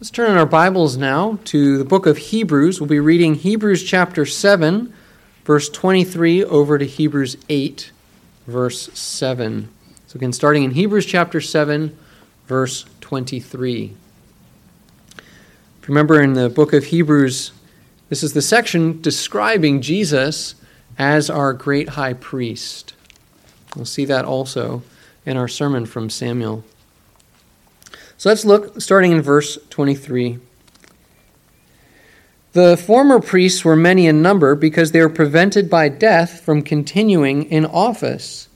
Let's turn in our Bibles now to the book of Hebrews. We'll be reading Hebrews chapter 7, verse 23, over to Hebrews 8, verse 7. So, again, starting in Hebrews chapter 7, verse 23. If you remember in the book of Hebrews, this is the section describing Jesus as our great high priest. We'll see that also in our sermon from Samuel. So let's look starting in verse 23. The former priests were many in number because they were prevented by death from continuing in office.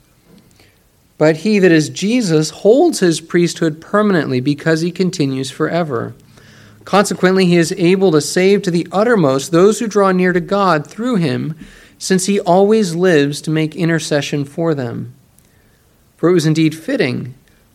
But he that is Jesus holds his priesthood permanently because he continues forever. Consequently, he is able to save to the uttermost those who draw near to God through him, since he always lives to make intercession for them. For it was indeed fitting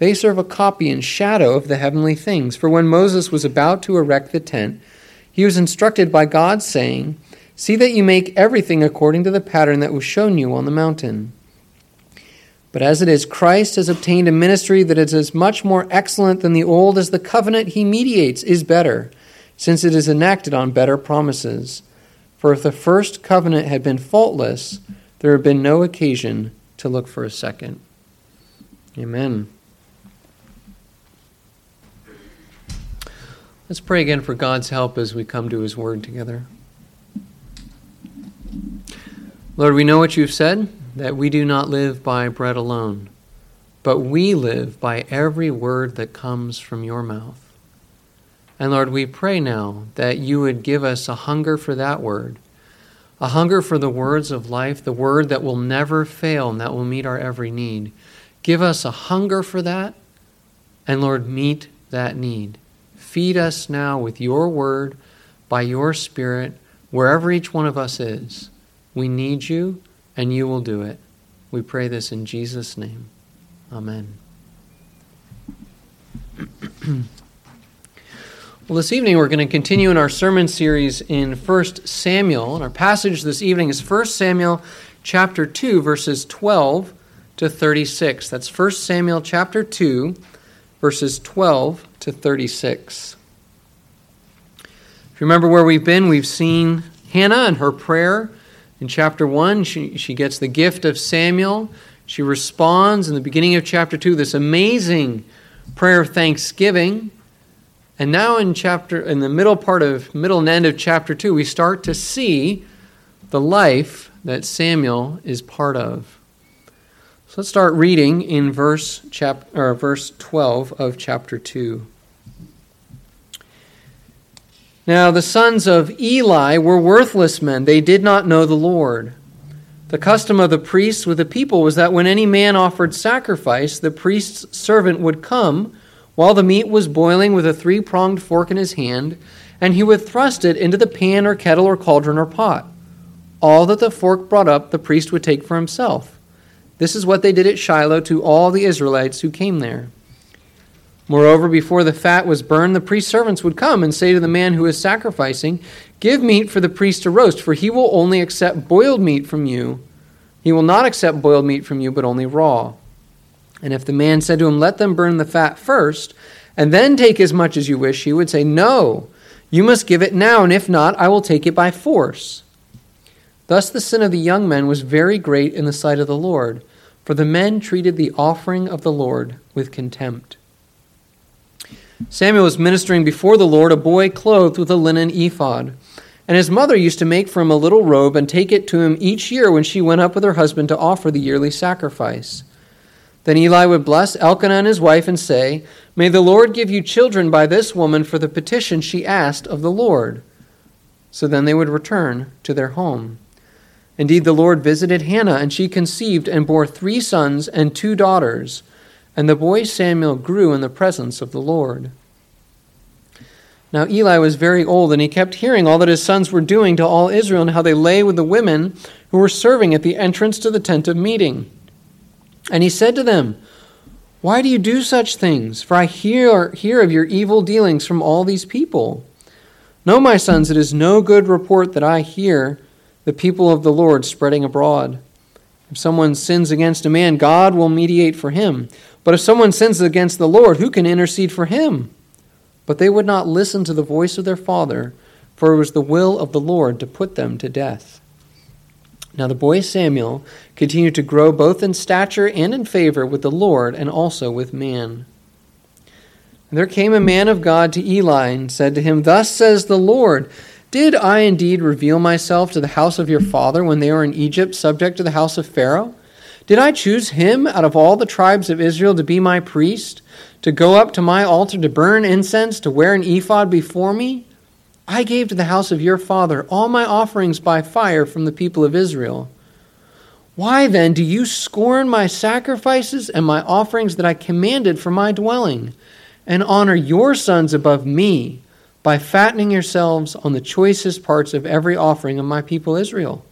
They serve a copy and shadow of the heavenly things. For when Moses was about to erect the tent, he was instructed by God, saying, See that you make everything according to the pattern that was shown you on the mountain. But as it is, Christ has obtained a ministry that is as much more excellent than the old as the covenant he mediates is better, since it is enacted on better promises. For if the first covenant had been faultless, there had been no occasion to look for a second. Amen. Let's pray again for God's help as we come to His Word together. Lord, we know what you've said, that we do not live by bread alone, but we live by every word that comes from your mouth. And Lord, we pray now that you would give us a hunger for that word, a hunger for the words of life, the word that will never fail and that will meet our every need. Give us a hunger for that, and Lord, meet that need. Feed us now with your word by your spirit, wherever each one of us is. We need you, and you will do it. We pray this in Jesus' name. Amen. well, this evening we're going to continue in our sermon series in 1 Samuel. And our passage this evening is 1 Samuel chapter 2, verses 12 to 36. That's 1 Samuel chapter 2, verses 12 to 36. If you remember where we've been, we've seen Hannah and her prayer. In chapter 1, she, she gets the gift of Samuel. She responds in the beginning of chapter 2, this amazing prayer of thanksgiving. And now in chapter in the middle part of middle and end of chapter 2, we start to see the life that Samuel is part of. So let's start reading in verse chap, or verse 12 of chapter 2. Now the sons of Eli were worthless men. They did not know the Lord. The custom of the priests with the people was that when any man offered sacrifice, the priest's servant would come while the meat was boiling with a three pronged fork in his hand, and he would thrust it into the pan or kettle or cauldron or pot. All that the fork brought up, the priest would take for himself. This is what they did at Shiloh to all the Israelites who came there. Moreover, before the fat was burned, the priest's servants would come and say to the man who is sacrificing, Give meat for the priest to roast, for he will only accept boiled meat from you. He will not accept boiled meat from you, but only raw. And if the man said to him, Let them burn the fat first, and then take as much as you wish, he would say, No, you must give it now, and if not, I will take it by force. Thus the sin of the young men was very great in the sight of the Lord for the men treated the offering of the Lord with contempt. Samuel was ministering before the Lord, a boy clothed with a linen ephod. And his mother used to make for him a little robe and take it to him each year when she went up with her husband to offer the yearly sacrifice. Then Eli would bless Elkanah and his wife and say, May the Lord give you children by this woman for the petition she asked of the Lord. So then they would return to their home. Indeed, the Lord visited Hannah, and she conceived and bore three sons and two daughters. And the boy Samuel grew in the presence of the Lord. Now Eli was very old, and he kept hearing all that his sons were doing to all Israel, and how they lay with the women who were serving at the entrance to the tent of meeting. And he said to them, Why do you do such things? For I hear, hear of your evil dealings from all these people. No, my sons, it is no good report that I hear the people of the Lord spreading abroad. If someone sins against a man, God will mediate for him. But if someone sins against the Lord, who can intercede for him? But they would not listen to the voice of their father, for it was the will of the Lord to put them to death. Now the boy Samuel continued to grow both in stature and in favor with the Lord and also with man. And there came a man of God to Eli and said to him, Thus says the Lord, Did I indeed reveal myself to the house of your father when they were in Egypt, subject to the house of Pharaoh? Did I choose him out of all the tribes of Israel to be my priest, to go up to my altar to burn incense, to wear an ephod before me? I gave to the house of your father all my offerings by fire from the people of Israel. Why then do you scorn my sacrifices and my offerings that I commanded for my dwelling, and honor your sons above me by fattening yourselves on the choicest parts of every offering of my people Israel?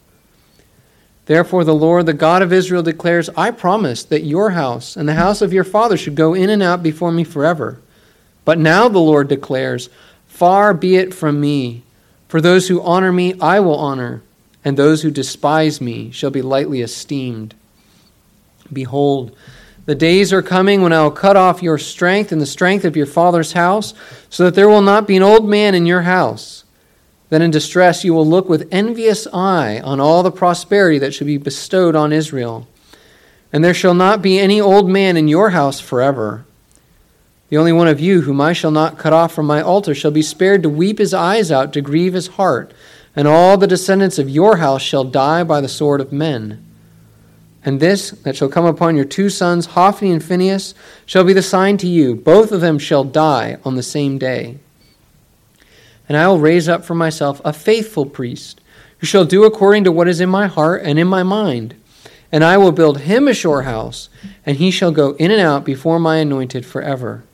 Therefore, the Lord, the God of Israel, declares I promised that your house and the house of your father should go in and out before me forever. But now the Lord declares, Far be it from me. For those who honor me, I will honor, and those who despise me shall be lightly esteemed. Behold, the days are coming when I will cut off your strength and the strength of your father's house, so that there will not be an old man in your house. Then in distress you will look with envious eye on all the prosperity that shall be bestowed on Israel. And there shall not be any old man in your house forever. The only one of you whom I shall not cut off from my altar shall be spared to weep his eyes out, to grieve his heart, and all the descendants of your house shall die by the sword of men. And this that shall come upon your two sons, Hophni and Phinehas, shall be the sign to you. Both of them shall die on the same day. And I will raise up for myself a faithful priest, who shall do according to what is in my heart and in my mind. And I will build him a sure house, and he shall go in and out before my anointed forever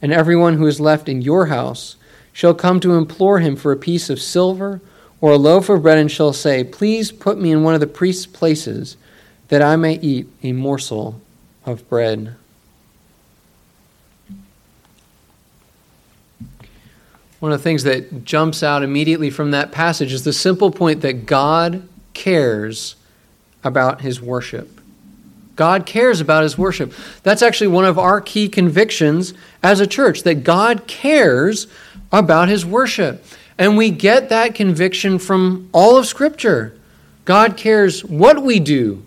and everyone who is left in your house shall come to implore him for a piece of silver or a loaf of bread and shall say, Please put me in one of the priest's places that I may eat a morsel of bread. One of the things that jumps out immediately from that passage is the simple point that God cares about his worship. God cares about his worship. That's actually one of our key convictions as a church, that God cares about his worship. And we get that conviction from all of Scripture. God cares what we do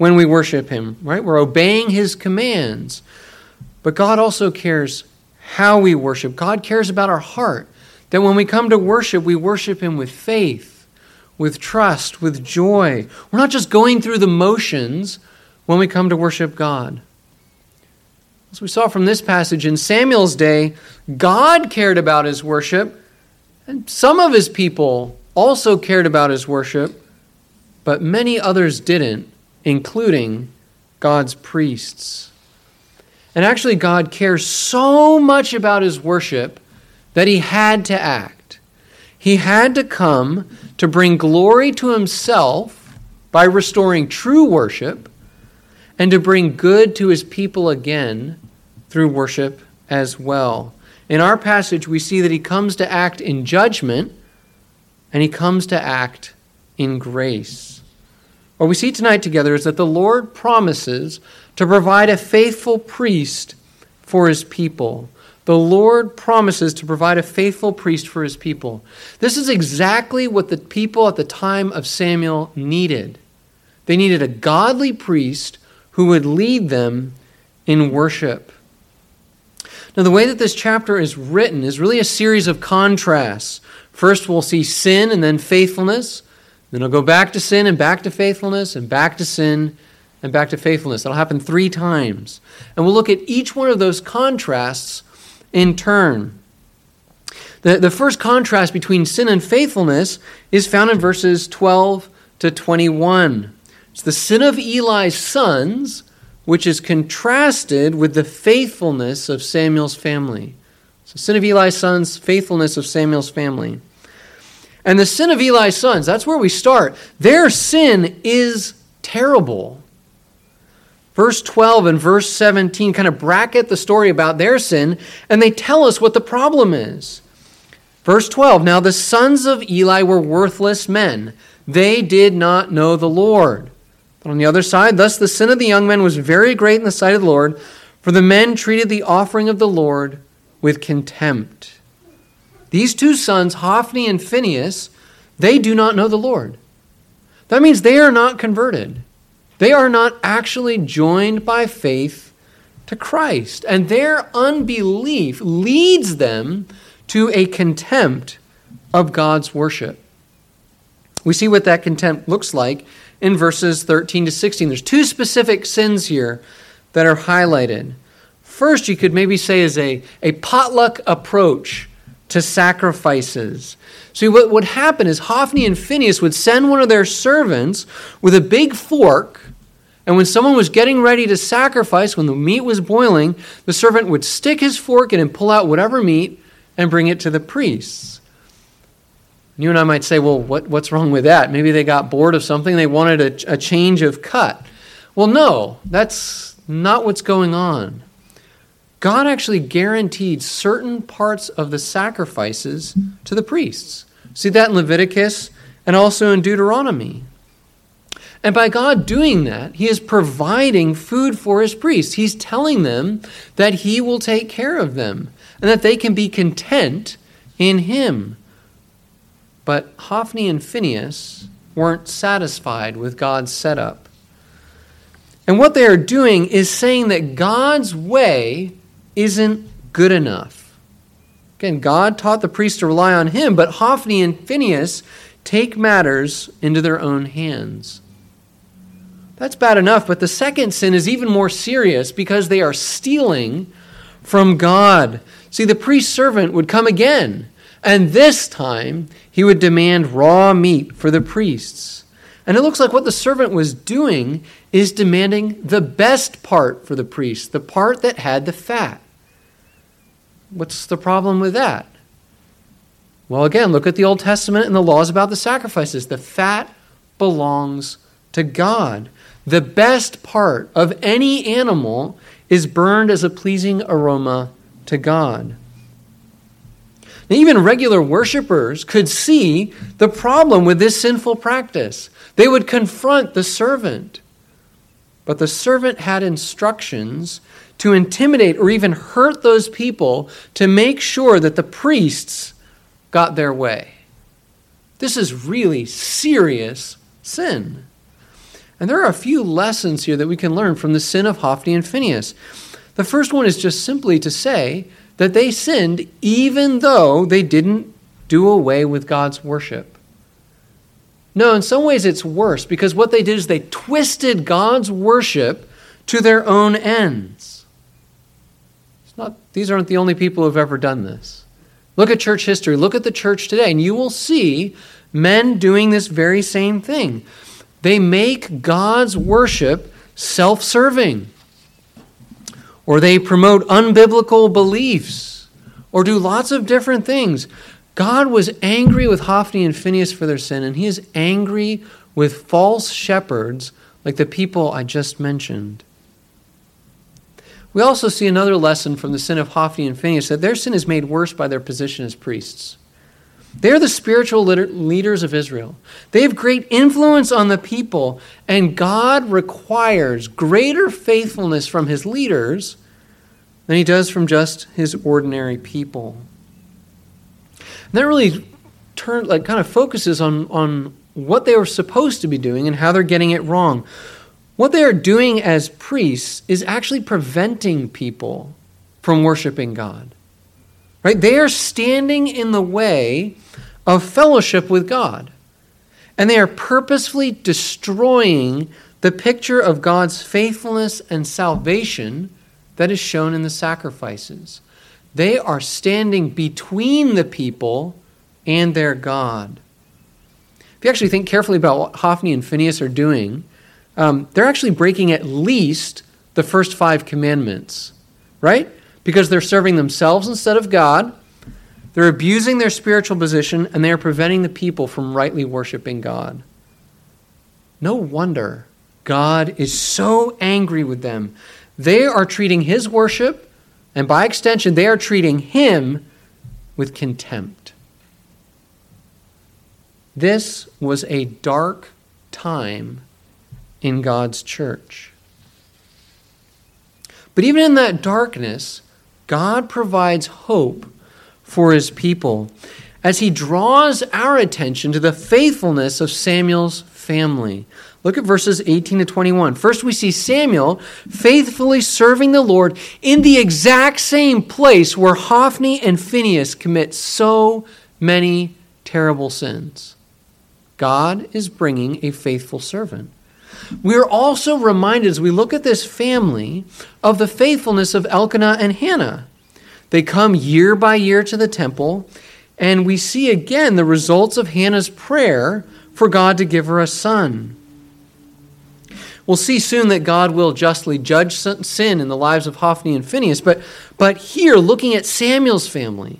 when we worship him, right? We're obeying his commands. But God also cares how we worship. God cares about our heart. That when we come to worship, we worship him with faith, with trust, with joy. We're not just going through the motions when we come to worship God. As we saw from this passage, in Samuel's day, God cared about his worship, and some of his people also cared about his worship, but many others didn't, including God's priests. And actually, God cares so much about his worship that he had to act. He had to come to bring glory to himself by restoring true worship and to bring good to his people again through worship as well. In our passage, we see that he comes to act in judgment and he comes to act in grace. What we see tonight together is that the Lord promises to provide a faithful priest for his people. The Lord promises to provide a faithful priest for his people. This is exactly what the people at the time of Samuel needed. They needed a godly priest who would lead them in worship. Now, the way that this chapter is written is really a series of contrasts. First, we'll see sin and then faithfulness. Then it'll go back to sin and back to faithfulness and back to sin and back to faithfulness. That'll happen three times. And we'll look at each one of those contrasts in turn. The, the first contrast between sin and faithfulness is found in verses 12 to 21. It's the sin of Eli's sons, which is contrasted with the faithfulness of Samuel's family. So, sin of Eli's sons, faithfulness of Samuel's family. And the sin of Eli's sons, that's where we start. Their sin is terrible. Verse 12 and verse 17 kind of bracket the story about their sin, and they tell us what the problem is. Verse 12 Now the sons of Eli were worthless men, they did not know the Lord. But on the other side, thus the sin of the young men was very great in the sight of the Lord, for the men treated the offering of the Lord with contempt. These two sons, Hophni and Phinehas, they do not know the Lord. That means they are not converted. They are not actually joined by faith to Christ. And their unbelief leads them to a contempt of God's worship. We see what that contempt looks like in verses 13 to 16. There's two specific sins here that are highlighted. First, you could maybe say is a, a potluck approach to sacrifices. See, what would happen is Hophni and Phinehas would send one of their servants with a big fork, and when someone was getting ready to sacrifice, when the meat was boiling, the servant would stick his fork in and pull out whatever meat and bring it to the priests. You and I might say, well, what, what's wrong with that? Maybe they got bored of something, they wanted a, a change of cut. Well, no, that's not what's going on. God actually guaranteed certain parts of the sacrifices to the priests. See that in Leviticus and also in Deuteronomy. And by God doing that, He is providing food for His priests. He's telling them that He will take care of them and that they can be content in Him. But Hophni and Phinehas weren't satisfied with God's setup. And what they are doing is saying that God's way isn't good enough. Again, God taught the priests to rely on him, but Hophni and Phinehas take matters into their own hands. That's bad enough, but the second sin is even more serious because they are stealing from God. See, the priest servant would come again, and this time he would demand raw meat for the priests. And it looks like what the servant was doing is demanding the best part for the priest, the part that had the fat. What's the problem with that? Well, again, look at the Old Testament and the laws about the sacrifices. The fat belongs to God. The best part of any animal is burned as a pleasing aroma to God. Now, even regular worshippers could see the problem with this sinful practice. They would confront the servant. But the servant had instructions to intimidate or even hurt those people to make sure that the priests got their way. This is really serious sin. And there are a few lessons here that we can learn from the sin of Hophni and Phinehas. The first one is just simply to say that they sinned even though they didn't do away with God's worship. No, in some ways it's worse because what they did is they twisted God's worship to their own ends. Not, these aren't the only people who've ever done this. Look at church history, look at the church today, and you will see men doing this very same thing. They make God's worship self serving or they promote unbiblical beliefs, or do lots of different things. God was angry with Hophni and Phinehas for their sin, and he is angry with false shepherds like the people I just mentioned. We also see another lesson from the sin of Hophni and Phinehas that their sin is made worse by their position as priests. They're the spiritual leaders of Israel. They have great influence on the people, and God requires greater faithfulness from his leaders than he does from just his ordinary people. And that really turn, like, kind of focuses on, on what they were supposed to be doing and how they're getting it wrong. What they are doing as priests is actually preventing people from worshiping God. Right? They are standing in the way of fellowship with God. And they are purposefully destroying the picture of God's faithfulness and salvation that is shown in the sacrifices. They are standing between the people and their God. If you actually think carefully about what Hophni and Phinehas are doing, um, they're actually breaking at least the first five commandments, right? Because they're serving themselves instead of God. They're abusing their spiritual position and they are preventing the people from rightly worshiping God. No wonder God is so angry with them. They are treating his worship, and by extension, they are treating him with contempt. This was a dark time in God's church. But even in that darkness, God provides hope for his people as he draws our attention to the faithfulness of Samuel's family. Look at verses 18 to 21. First, we see Samuel faithfully serving the Lord in the exact same place where Hophni and Phinehas commit so many terrible sins. God is bringing a faithful servant. We're also reminded as we look at this family of the faithfulness of Elkanah and Hannah. They come year by year to the temple, and we see again the results of Hannah's prayer for God to give her a son. We'll see soon that God will justly judge sin in the lives of Hophni and Phinehas, but, but here, looking at Samuel's family,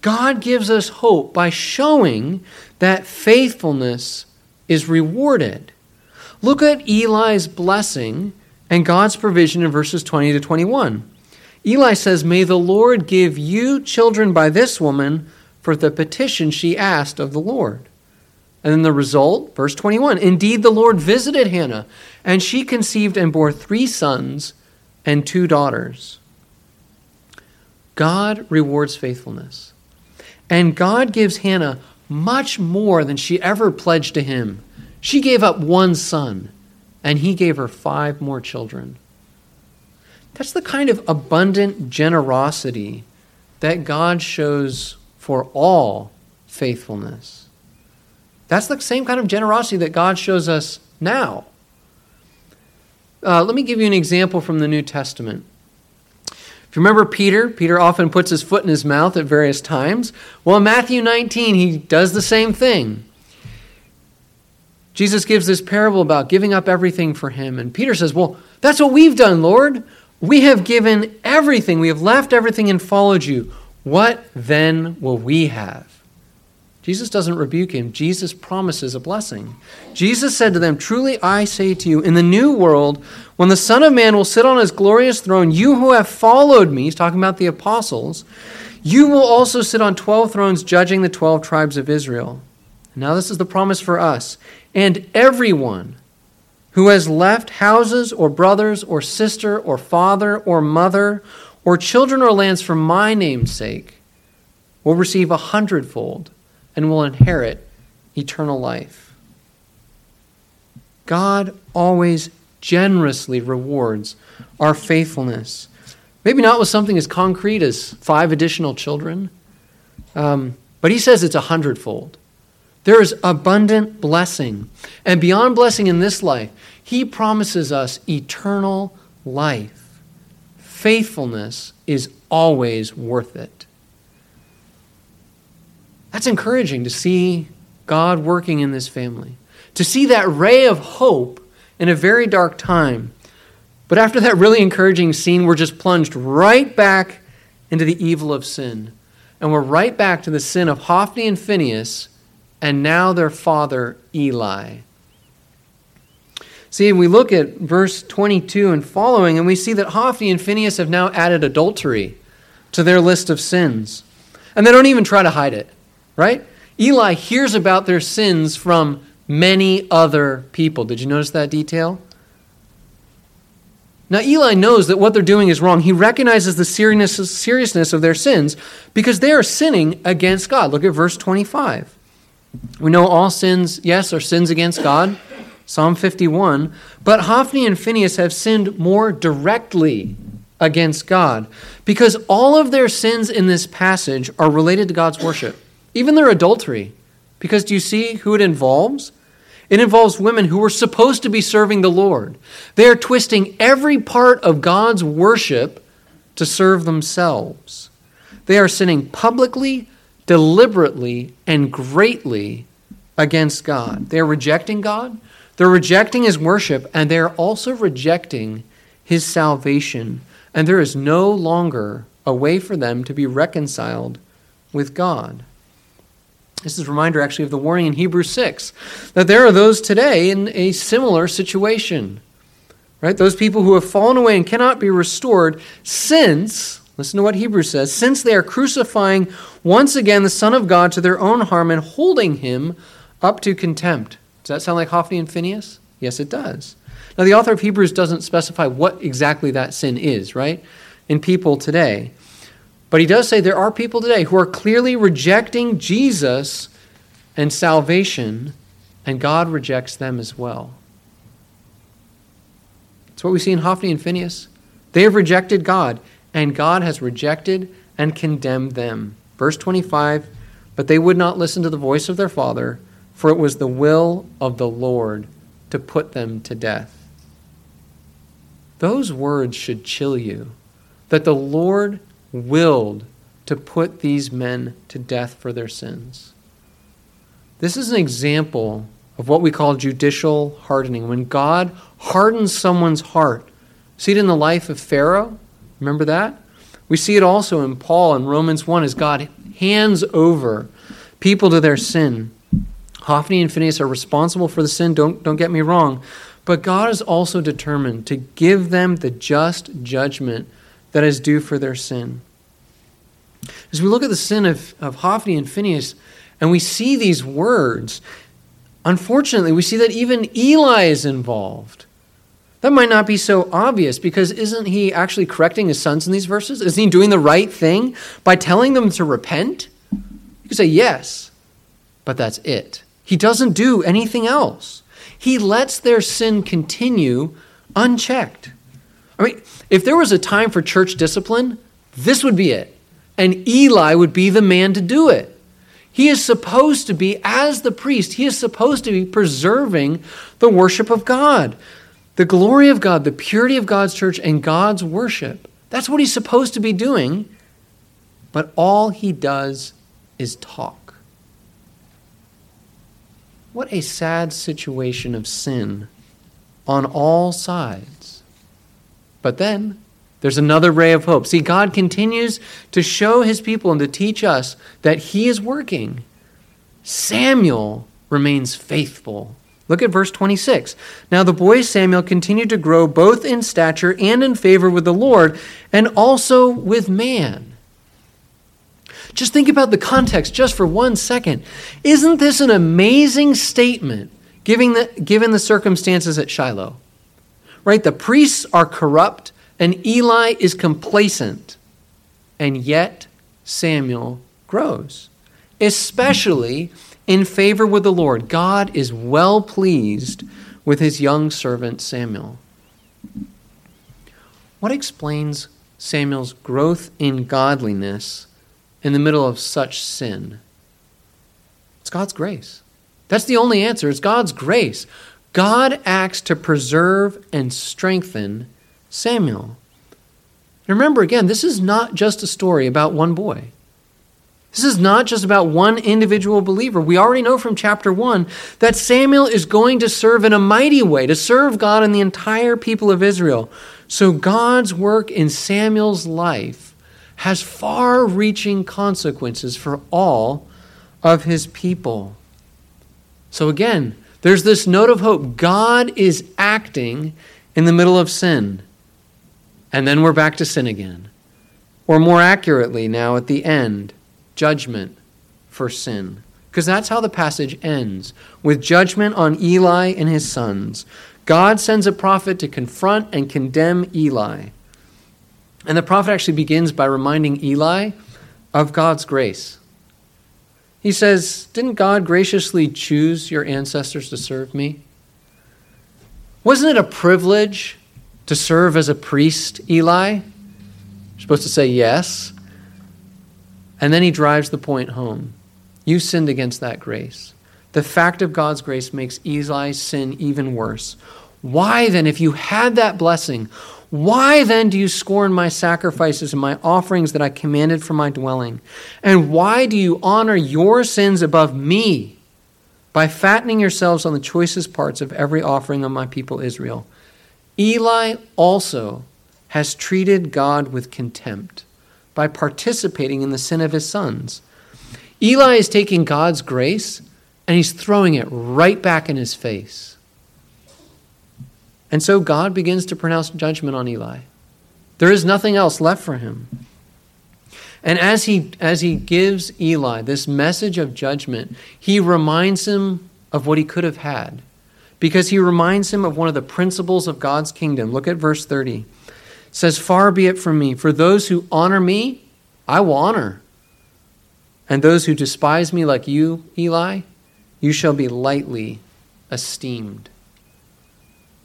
God gives us hope by showing that faithfulness is rewarded. Look at Eli's blessing and God's provision in verses 20 to 21. Eli says, May the Lord give you children by this woman for the petition she asked of the Lord. And then the result, verse 21 Indeed, the Lord visited Hannah, and she conceived and bore three sons and two daughters. God rewards faithfulness. And God gives Hannah much more than she ever pledged to him. She gave up one son, and he gave her five more children. That's the kind of abundant generosity that God shows for all faithfulness. That's the same kind of generosity that God shows us now. Uh, let me give you an example from the New Testament. If you remember Peter, Peter often puts his foot in his mouth at various times. Well, in Matthew 19, he does the same thing. Jesus gives this parable about giving up everything for him. And Peter says, Well, that's what we've done, Lord. We have given everything. We have left everything and followed you. What then will we have? Jesus doesn't rebuke him. Jesus promises a blessing. Jesus said to them, Truly I say to you, in the new world, when the Son of Man will sit on his glorious throne, you who have followed me, he's talking about the apostles, you will also sit on 12 thrones judging the 12 tribes of Israel. Now, this is the promise for us. And everyone who has left houses or brothers or sister or father or mother or children or lands for my name's sake will receive a hundredfold and will inherit eternal life. God always generously rewards our faithfulness. Maybe not with something as concrete as five additional children, um, but he says it's a hundredfold. There is abundant blessing. And beyond blessing in this life, he promises us eternal life. Faithfulness is always worth it. That's encouraging to see God working in this family, to see that ray of hope in a very dark time. But after that really encouraging scene, we're just plunged right back into the evil of sin. And we're right back to the sin of Hophni and Phinehas, and now their father, Eli. See, we look at verse 22 and following, and we see that Hophni and Phinehas have now added adultery to their list of sins. And they don't even try to hide it right? Eli hears about their sins from many other people. Did you notice that detail? Now, Eli knows that what they're doing is wrong. He recognizes the seriousness of their sins because they are sinning against God. Look at verse 25. We know all sins, yes, are sins against God. Psalm 51. But Hophni and Phinehas have sinned more directly against God because all of their sins in this passage are related to God's worship, even their adultery. Because do you see who it involves? It involves women who were supposed to be serving the Lord. They are twisting every part of God's worship to serve themselves. They are sinning publicly, deliberately, and greatly against God. They are rejecting God, they're rejecting His worship, and they are also rejecting His salvation. And there is no longer a way for them to be reconciled with God. This is a reminder, actually, of the warning in Hebrews 6 that there are those today in a similar situation. Right? Those people who have fallen away and cannot be restored since, listen to what Hebrews says, since they are crucifying once again the Son of God to their own harm and holding him up to contempt. Does that sound like Hophni and Phinehas? Yes, it does. Now, the author of Hebrews doesn't specify what exactly that sin is, right? In people today. But he does say there are people today who are clearly rejecting Jesus and salvation, and God rejects them as well. It's what we see in Hophni and Phinehas. They have rejected God, and God has rejected and condemned them. Verse 25 But they would not listen to the voice of their father, for it was the will of the Lord to put them to death. Those words should chill you that the Lord willed to put these men to death for their sins. This is an example of what we call judicial hardening. When God hardens someone's heart, see it in the life of Pharaoh. Remember that? We see it also in Paul in Romans 1 as God hands over people to their sin. Hophni and Phinehas are responsible for the sin, don't, don't get me wrong, but God is also determined to give them the just judgment that is due for their sin. As we look at the sin of, of Hophni and Phinehas, and we see these words, unfortunately, we see that even Eli is involved. That might not be so obvious because isn't he actually correcting his sons in these verses? Isn't he doing the right thing by telling them to repent? You could say yes, but that's it. He doesn't do anything else. He lets their sin continue unchecked. I mean, if there was a time for church discipline, this would be it. And Eli would be the man to do it. He is supposed to be, as the priest, he is supposed to be preserving the worship of God, the glory of God, the purity of God's church, and God's worship. That's what he's supposed to be doing. But all he does is talk. What a sad situation of sin on all sides. But then there's another ray of hope. See, God continues to show his people and to teach us that he is working. Samuel remains faithful. Look at verse 26. Now the boy Samuel continued to grow both in stature and in favor with the Lord and also with man. Just think about the context just for one second. Isn't this an amazing statement given the, given the circumstances at Shiloh? right? The priests are corrupt and Eli is complacent. And yet Samuel grows, especially in favor with the Lord. God is well pleased with his young servant Samuel. What explains Samuel's growth in godliness in the middle of such sin? It's God's grace. That's the only answer. It's God's grace. God acts to preserve and strengthen Samuel. And remember again, this is not just a story about one boy. This is not just about one individual believer. We already know from chapter 1 that Samuel is going to serve in a mighty way, to serve God and the entire people of Israel. So God's work in Samuel's life has far reaching consequences for all of his people. So again, there's this note of hope. God is acting in the middle of sin. And then we're back to sin again. Or more accurately, now at the end, judgment for sin. Because that's how the passage ends with judgment on Eli and his sons. God sends a prophet to confront and condemn Eli. And the prophet actually begins by reminding Eli of God's grace. He says, Didn't God graciously choose your ancestors to serve me? Wasn't it a privilege to serve as a priest, Eli? You're supposed to say yes. And then he drives the point home. You sinned against that grace. The fact of God's grace makes Eli's sin even worse. Why then, if you had that blessing, why then do you scorn my sacrifices and my offerings that I commanded for my dwelling? And why do you honor your sins above me by fattening yourselves on the choicest parts of every offering of my people Israel? Eli also has treated God with contempt by participating in the sin of his sons. Eli is taking God's grace and he's throwing it right back in his face. And so God begins to pronounce judgment on Eli. There is nothing else left for him. And as he, as he gives Eli this message of judgment, he reminds him of what he could have had because he reminds him of one of the principles of God's kingdom. Look at verse 30. Says, Far be it from me, for those who honor me, I will honor. And those who despise me like you, Eli, you shall be lightly esteemed.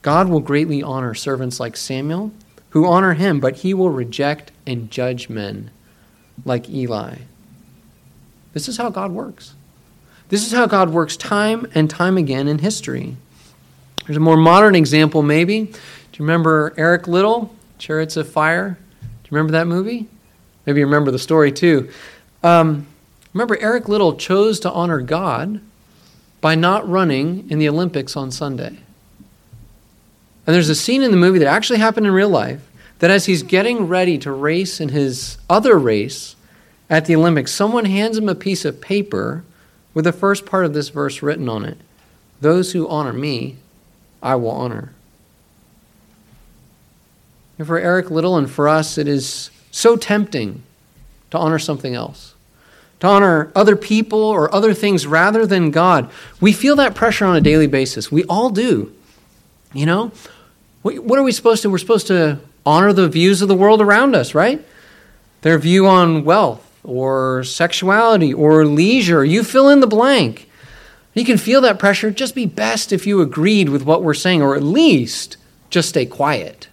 God will greatly honor servants like Samuel, who honor him, but he will reject and judge men like Eli. This is how God works. This is how God works time and time again in history. There's a more modern example, maybe. Do you remember Eric Liddell, Chariots of Fire? Do you remember that movie? Maybe you remember the story too. Um, remember, Eric Liddell chose to honor God by not running in the Olympics on Sunday. And there's a scene in the movie that actually happened in real life that as he's getting ready to race in his other race at the Olympics, someone hands him a piece of paper with the first part of this verse written on it Those who honor me, I will honor. And for Eric Liddell and for us, it is so tempting to honor something else, to honor other people or other things rather than God. We feel that pressure on a daily basis. We all do. You know, what are we supposed to? We're supposed to honor the views of the world around us, right? Their view on wealth or sexuality or leisure. You fill in the blank. You can feel that pressure. Just be best if you agreed with what we're saying, or at least just stay quiet.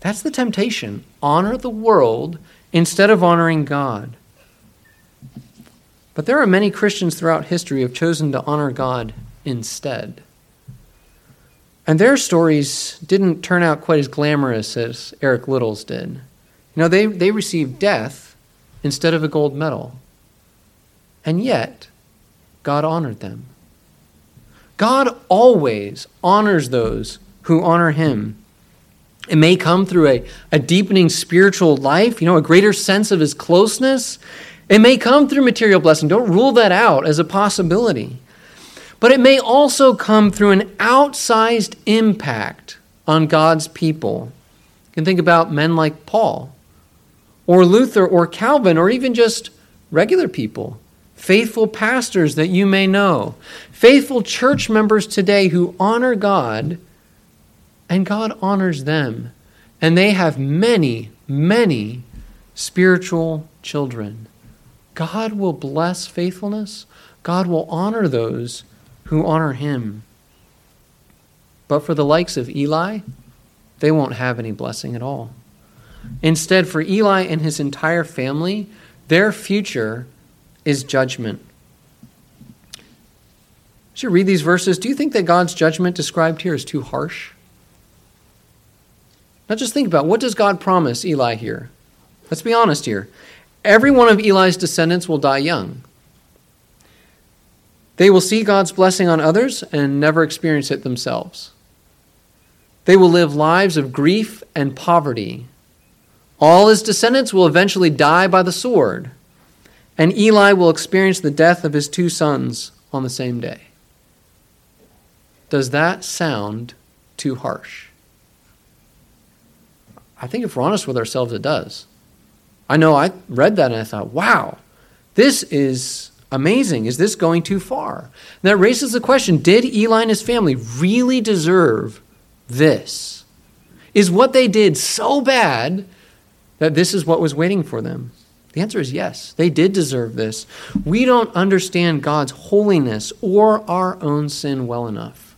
That's the temptation. Honor the world instead of honoring God. But there are many Christians throughout history who have chosen to honor God instead. And their stories didn't turn out quite as glamorous as Eric Liddell's did. You know, they, they received death instead of a gold medal. And yet, God honored them. God always honors those who honor him. It may come through a, a deepening spiritual life, you know, a greater sense of his closeness. It may come through material blessing. Don't rule that out as a possibility. But it may also come through an outsized impact on God's people. You can think about men like Paul, or Luther, or Calvin, or even just regular people faithful pastors that you may know, faithful church members today who honor God, and God honors them. And they have many, many spiritual children. God will bless faithfulness. God will honor those who honor him. But for the likes of Eli, they won't have any blessing at all. Instead, for Eli and his entire family, their future is judgment. As you read these verses, do you think that God's judgment described here is too harsh? Now just think about what does God promise Eli here? Let's be honest here. Every one of Eli's descendants will die young. They will see God's blessing on others and never experience it themselves. They will live lives of grief and poverty. All his descendants will eventually die by the sword and Eli will experience the death of his two sons on the same day. Does that sound too harsh? I think if we're honest with ourselves, it does. I know I read that and I thought, wow, this is amazing. Is this going too far? And that raises the question did Eli and his family really deserve this? Is what they did so bad that this is what was waiting for them? The answer is yes. They did deserve this. We don't understand God's holiness or our own sin well enough.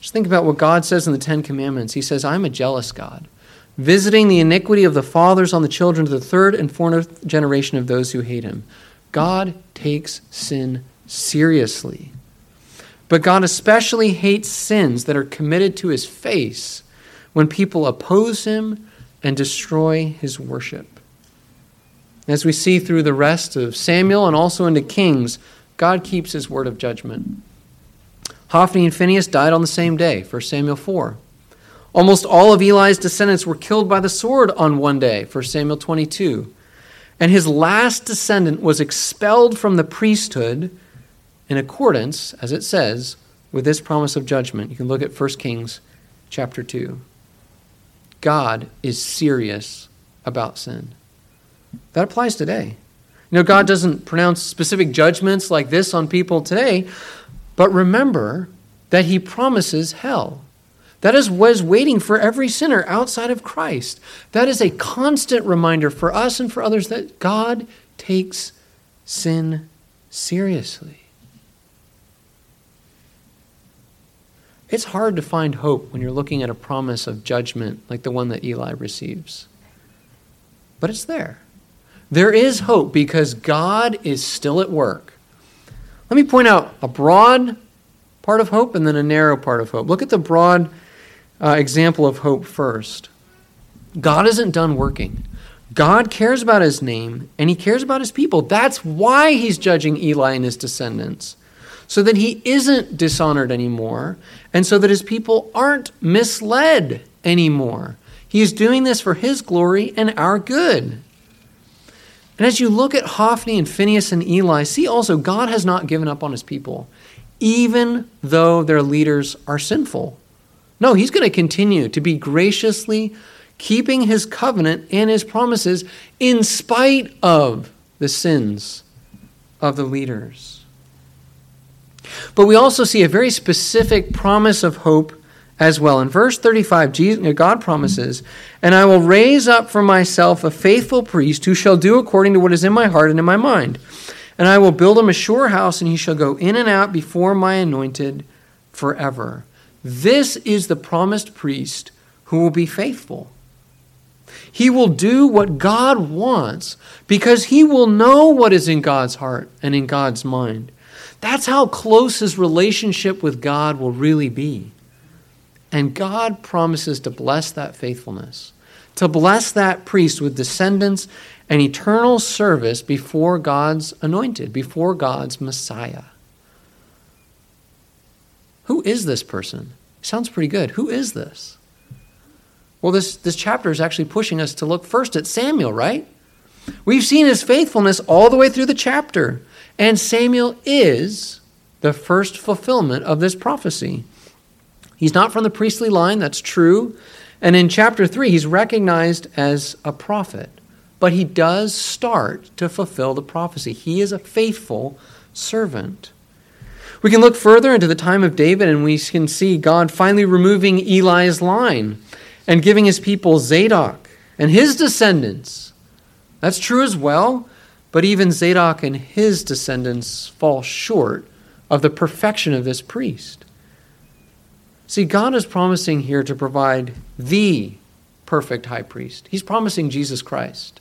Just think about what God says in the Ten Commandments. He says, I'm a jealous God. Visiting the iniquity of the fathers on the children to the third and fourth generation of those who hate him. God takes sin seriously. But God especially hates sins that are committed to his face when people oppose him and destroy his worship. As we see through the rest of Samuel and also into Kings, God keeps his word of judgment. Hophni and Phinehas died on the same day, 1 Samuel 4. Almost all of Eli's descendants were killed by the sword on one day, 1 Samuel 22. And his last descendant was expelled from the priesthood in accordance, as it says, with this promise of judgment. You can look at 1 Kings chapter 2. God is serious about sin. That applies today. You know, God doesn't pronounce specific judgments like this on people today, but remember that He promises hell. That is what is waiting for every sinner outside of Christ. That is a constant reminder for us and for others that God takes sin seriously. It's hard to find hope when you're looking at a promise of judgment like the one that Eli receives. But it's there. There is hope because God is still at work. Let me point out a broad part of hope and then a narrow part of hope. Look at the broad uh, example of hope first. God isn't done working. God cares about his name and he cares about his people. That's why he's judging Eli and his descendants so that he isn't dishonored anymore, and so that his people aren't misled anymore. He is doing this for his glory and our good. And as you look at Hophni and Phinehas and Eli, see also God has not given up on his people, even though their leaders are sinful. No, he's going to continue to be graciously keeping his covenant and his promises in spite of the sins of the leaders. But we also see a very specific promise of hope as well. In verse 35, Jesus, God promises, And I will raise up for myself a faithful priest who shall do according to what is in my heart and in my mind. And I will build him a sure house, and he shall go in and out before my anointed forever. This is the promised priest who will be faithful. He will do what God wants because he will know what is in God's heart and in God's mind. That's how close his relationship with God will really be. And God promises to bless that faithfulness, to bless that priest with descendants and eternal service before God's anointed, before God's Messiah. Who is this person? Sounds pretty good. Who is this? Well, this, this chapter is actually pushing us to look first at Samuel, right? We've seen his faithfulness all the way through the chapter. And Samuel is the first fulfillment of this prophecy. He's not from the priestly line, that's true. And in chapter 3, he's recognized as a prophet. But he does start to fulfill the prophecy. He is a faithful servant. We can look further into the time of David and we can see God finally removing Eli's line and giving his people Zadok and his descendants. That's true as well. But even Zadok and his descendants fall short of the perfection of this priest. See, God is promising here to provide the perfect high priest. He's promising Jesus Christ.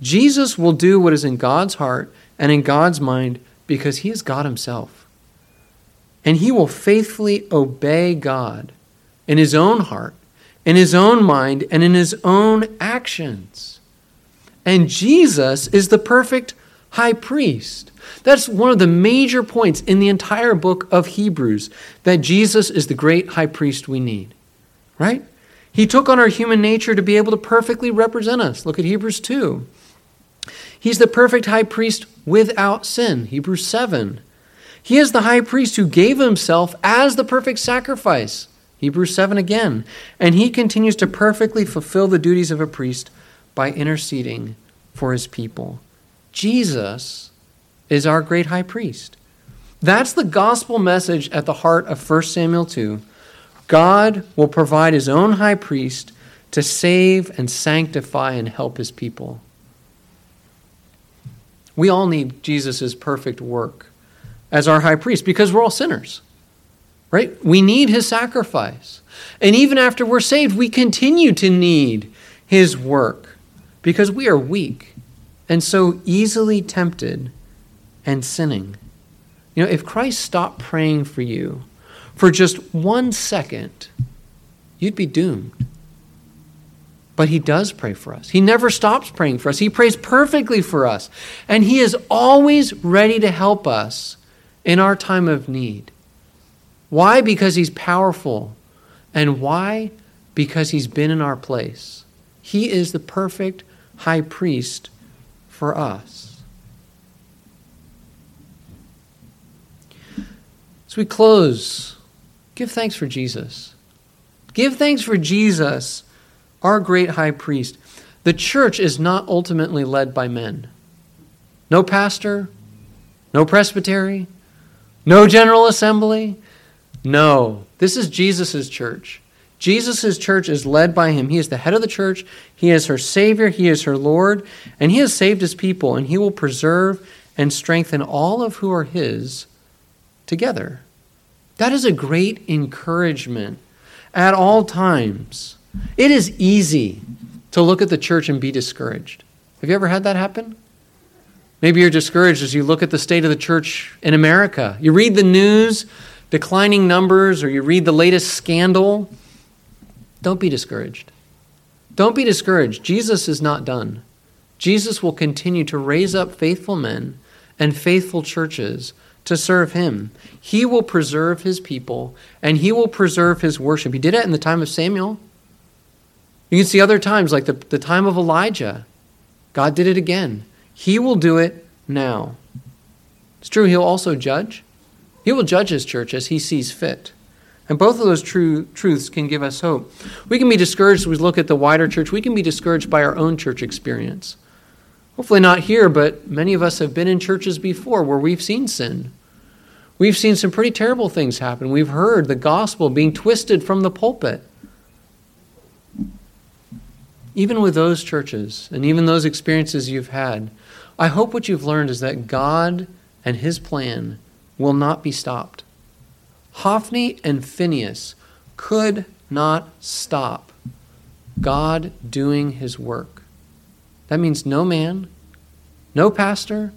Jesus will do what is in God's heart and in God's mind because he is God himself. And he will faithfully obey God in his own heart, in his own mind, and in his own actions. And Jesus is the perfect high priest. That's one of the major points in the entire book of Hebrews that Jesus is the great high priest we need. Right? He took on our human nature to be able to perfectly represent us. Look at Hebrews 2. He's the perfect high priest without sin. Hebrews 7. He is the high priest who gave himself as the perfect sacrifice. Hebrews 7 again. And he continues to perfectly fulfill the duties of a priest by interceding for his people. Jesus is our great high priest. That's the gospel message at the heart of 1 Samuel 2. God will provide his own high priest to save and sanctify and help his people. We all need Jesus' perfect work as our high priest because we're all sinners. right? We need his sacrifice. And even after we're saved, we continue to need his work because we are weak and so easily tempted and sinning. You know, if Christ stopped praying for you for just one second, you'd be doomed. But he does pray for us. He never stops praying for us. He prays perfectly for us. And he is always ready to help us in our time of need. Why? Because he's powerful. And why? Because he's been in our place. He is the perfect high priest for us. As we close, give thanks for Jesus. Give thanks for Jesus our great high priest. The church is not ultimately led by men. No pastor, no presbytery, no general assembly. No, this is Jesus' church. Jesus' church is led by him. He is the head of the church. He is her Savior. He is her Lord. And he has saved his people, and he will preserve and strengthen all of who are his together. That is a great encouragement at all times. It is easy to look at the church and be discouraged. Have you ever had that happen? Maybe you're discouraged as you look at the state of the church in America. You read the news, declining numbers, or you read the latest scandal. Don't be discouraged. Don't be discouraged. Jesus is not done. Jesus will continue to raise up faithful men and faithful churches to serve him. He will preserve his people and he will preserve his worship. He did it in the time of Samuel. You can see other times, like the, the time of Elijah. God did it again. He will do it now. It's true, He'll also judge. He will judge His church as He sees fit. And both of those true truths can give us hope. We can be discouraged we look at the wider church. We can be discouraged by our own church experience. Hopefully, not here, but many of us have been in churches before where we've seen sin. We've seen some pretty terrible things happen. We've heard the gospel being twisted from the pulpit even with those churches and even those experiences you've had, I hope what you've learned is that God and His plan will not be stopped. Hophni and Phinehas could not stop God doing His work. That means no man, no pastor,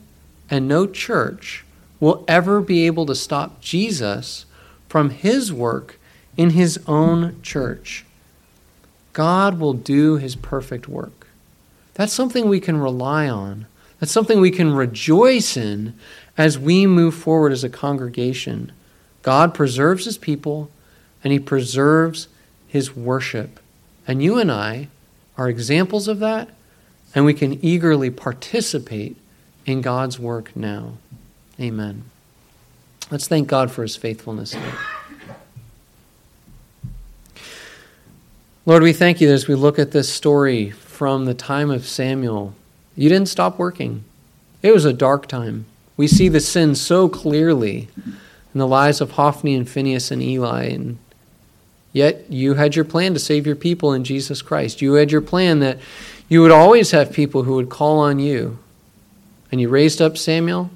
and no church will ever be able to stop Jesus from His work in His own church. God will do his perfect work. That's something we can rely on. That's something we can rejoice in as we move forward as a congregation. God preserves his people and he preserves his worship. And you and I are examples of that, and we can eagerly participate in God's work now. Amen. Let's thank God for his faithfulness. Lord, we thank you as we look at this story from the time of Samuel. You didn't stop working. It was a dark time. We see the sin so clearly in the lives of Hophni and Phinehas and Eli, and yet you had your plan to save your people in Jesus Christ. You had your plan that you would always have people who would call on you. And you raised up Samuel,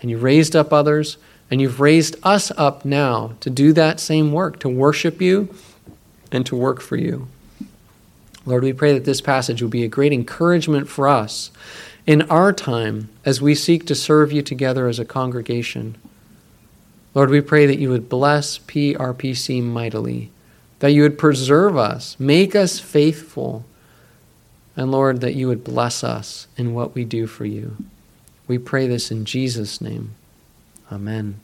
and you raised up others, and you've raised us up now to do that same work, to worship you and to work for you. Lord, we pray that this passage will be a great encouragement for us in our time as we seek to serve you together as a congregation. Lord, we pray that you would bless PRPC mightily, that you would preserve us, make us faithful, and Lord, that you would bless us in what we do for you. We pray this in Jesus' name. Amen.